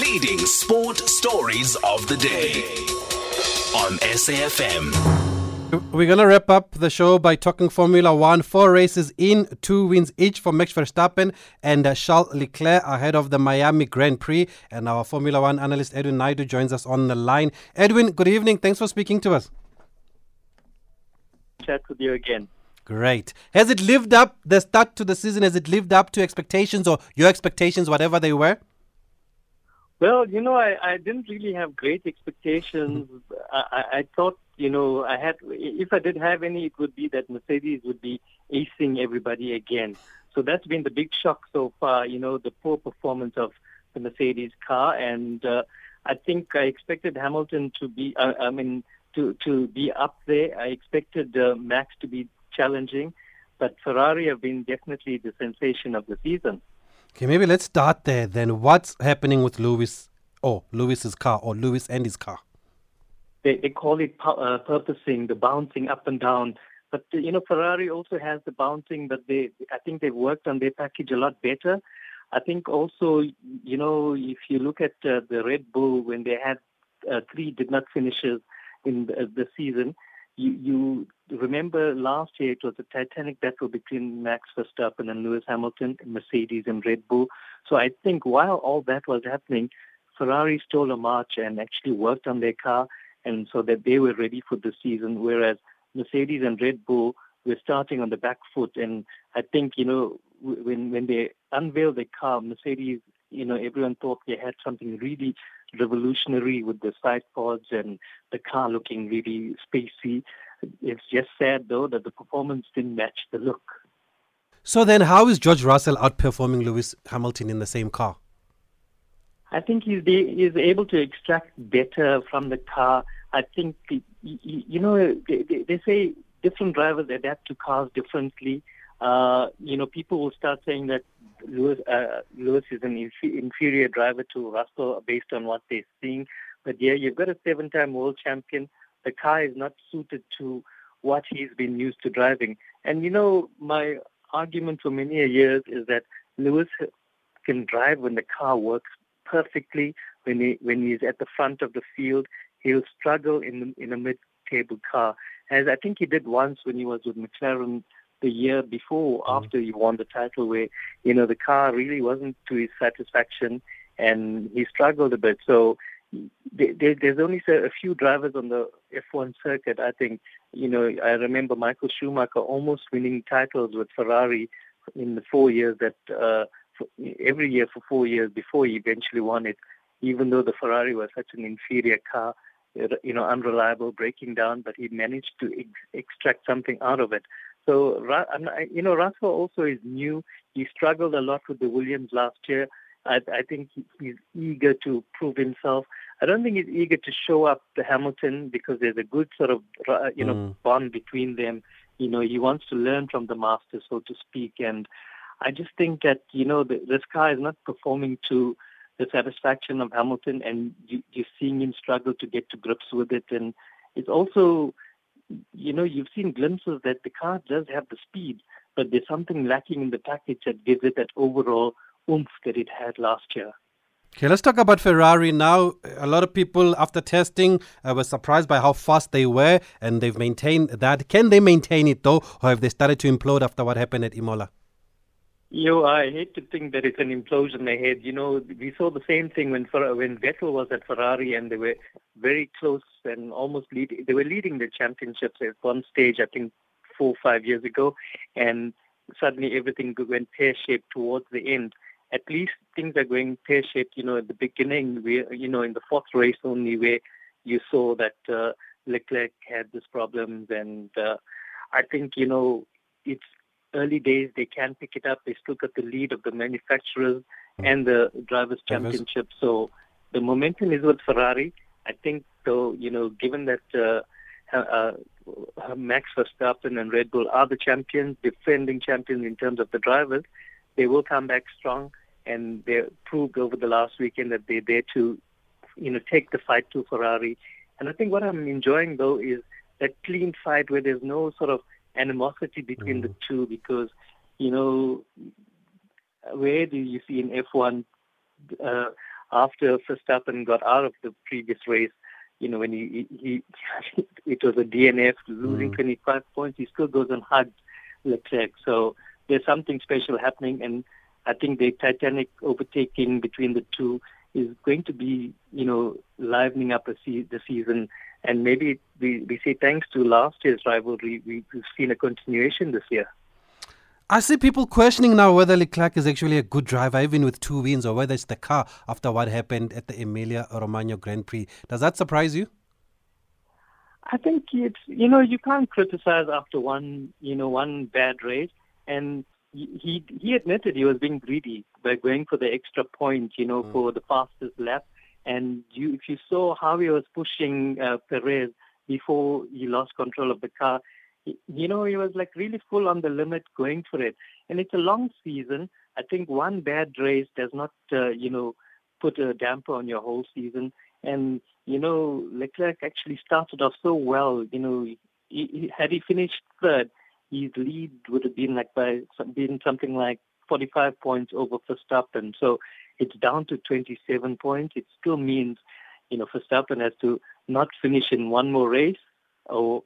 Leading sport stories of the day on SAFM. We're going to wrap up the show by talking Formula One. Four races in, two wins each for Max Verstappen and uh, Charles Leclerc ahead of the Miami Grand Prix. And our Formula One analyst Edwin Naidu joins us on the line. Edwin, good evening. Thanks for speaking to us. Chat with you again. Great. Has it lived up the start to the season? Has it lived up to expectations or your expectations, whatever they were? Well, you know, I, I didn't really have great expectations. I, I thought, you know, I had, if I did have any, it would be that Mercedes would be acing everybody again. So that's been the big shock so far, you know, the poor performance of the Mercedes car. And uh, I think I expected Hamilton to be, uh, I mean, to, to be up there. I expected uh, Max to be challenging, but Ferrari have been definitely the sensation of the season. Okay, maybe let's start there then. What's happening with Lewis or Lewis's car or Lewis and his car? They, they call it uh, porpoising, the bouncing up and down. But you know, Ferrari also has the bouncing, but they, I think they've worked on their package a lot better. I think also, you know, if you look at uh, the Red Bull when they had uh, three did not finishes in the, the season, you, you remember last year it was a titanic battle between Max Verstappen and Lewis Hamilton, Mercedes and Red Bull. So I think while all that was happening, Ferrari stole a march and actually worked on their car, and so that they were ready for the season. Whereas Mercedes and Red Bull were starting on the back foot, and I think you know when when they unveiled the car, Mercedes, you know, everyone thought they had something really revolutionary with the side pods and the car looking really spacey. It's just sad, though, that the performance didn't match the look. So then, how is George Russell outperforming Lewis Hamilton in the same car? I think he's he's able to extract better from the car. I think you know they, they say different drivers adapt to cars differently. Uh, you know, people will start saying that Lewis, uh, Lewis is an inferior driver to Russell based on what they're seeing. But yeah, you've got a seven-time world champion. The car is not suited to what he's been used to driving. And you know, my argument for many years is that Lewis can drive when the car works perfectly. When he when he's at the front of the field, he'll struggle in in a mid-table car, as I think he did once when he was with McLaren the year before, mm. after he won the title, where you know the car really wasn't to his satisfaction, and he struggled a bit. So there's only a few drivers on the F1 circuit. I think you know I remember Michael Schumacher almost winning titles with Ferrari in the four years that uh, every year for four years before he eventually won it. Even though the Ferrari was such an inferior car, you know, unreliable, breaking down, but he managed to ex- extract something out of it. So, you know, Russell also is new. He struggled a lot with the Williams last year. I, I think he's eager to prove himself. I don't think he's eager to show up to Hamilton because there's a good sort of, uh, you know, mm. bond between them. You know, he wants to learn from the master, so to speak. And I just think that, you know, the, this car is not performing to the satisfaction of Hamilton, and you, you're seeing him struggle to get to grips with it. And it's also you know, you've seen glimpses that the car does have the speed, but there's something lacking in the package that gives it that overall oomph that it had last year. Okay, let's talk about Ferrari now. A lot of people, after testing, uh, were surprised by how fast they were, and they've maintained that. Can they maintain it though, or have they started to implode after what happened at Imola? You know, I hate to think that it's an implosion ahead. You know, we saw the same thing when when Vettel was at Ferrari and they were very close and almost lead. They were leading the championships at one stage, I think, four or five years ago, and suddenly everything went pear shaped towards the end. At least things are going pear shaped. You know, at the beginning, we, you know, in the fourth race only, where you saw that uh, Leclerc had these problems, and uh, I think you know it's early days, they can pick it up. They still got the lead of the manufacturers mm. and the drivers' championship. So the momentum is with Ferrari. I think, though, you know, given that uh, uh, uh, Max Verstappen and Red Bull are the champions, defending champions in terms of the drivers, they will come back strong. And they proved over the last weekend that they're there to, you know, take the fight to Ferrari. And I think what I'm enjoying, though, is that clean fight where there's no sort of animosity between mm. the two because, you know, where do you see in F1 uh, after Verstappen got out of the previous race, you know, when he, he, he it was a DNF, losing mm. 25 points, he still goes and hugs Leclerc. So there's something special happening, and I think the Titanic overtaking between the two is going to be, you know, livening up se- the season. And maybe we, we say thanks to last year's rivalry, we, we've seen a continuation this year. I see people questioning now whether Leclerc is actually a good driver, even with two wins, or whether it's the car after what happened at the Emilia Romagna Grand Prix. Does that surprise you? I think it's you know you can't criticize after one you know one bad race, and he he admitted he was being greedy by going for the extra point, you know, mm. for the fastest lap. And you, if you saw how he was pushing uh, Perez before he lost control of the car, you know, he was like really full on the limit going for it. And it's a long season. I think one bad race does not, uh, you know, put a damper on your whole season. And, you know, Leclerc actually started off so well. You know, he, he, had he finished third, his lead would have been like by been something like 45 points over Verstappen. So it's down to 27 points. It still means, you know, Verstappen has to not finish in one more race or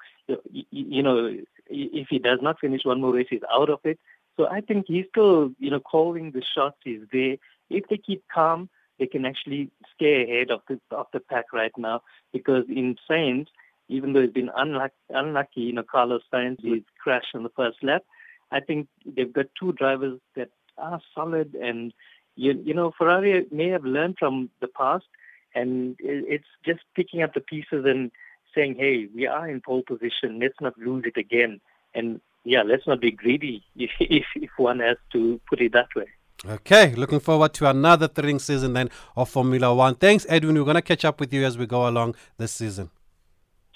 you know, if he does not finish one more race, he's out of it. So I think he's still, you know, calling the shots. He's there. If they keep calm, they can actually stay ahead of the of the pack right now. Because in Sainz, even though he's been unlucky, unlucky you know, Carlos Sainz, he's crashed on the first lap. I think they've got two drivers that are solid, and you, you know, Ferrari may have learned from the past, and it's just picking up the pieces and saying, hey, we are in pole position. Let's not lose it again. And yeah, let's not be greedy if, if, if one has to put it that way. Okay, looking forward to another thrilling season then of Formula One. Thanks, Edwin. We're going to catch up with you as we go along this season.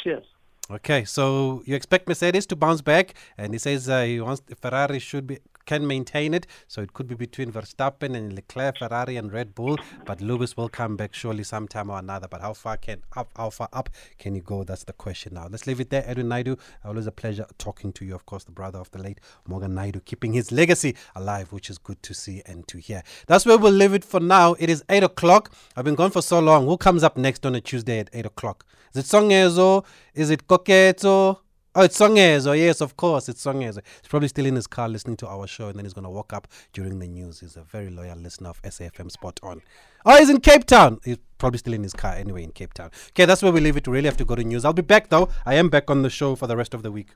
Cheers. Okay, so you expect Mercedes to bounce back, and he says uh, he wants Ferrari should be can maintain it. So it could be between Verstappen and Leclerc, Ferrari and Red Bull. But Lewis will come back surely sometime or another. But how far can up? How far up can you go? That's the question now. Let's leave it there. Edwin Naidu, always a pleasure talking to you. Of course, the brother of the late Morgan Naidu, keeping his legacy alive, which is good to see and to hear. That's where we'll leave it for now. It is eight o'clock. I've been gone for so long. Who comes up next on a Tuesday at eight o'clock? Is it Songezo? Is it Koketo? Oh, it's Songezo. Yes, of course, it's Songezo. He's probably still in his car listening to our show, and then he's going to walk up during the news. He's a very loyal listener of SAFM Sport On. Oh, he's in Cape Town. He's probably still in his car anyway in Cape Town. Okay, that's where we leave it. We really have to go to news. I'll be back, though. I am back on the show for the rest of the week.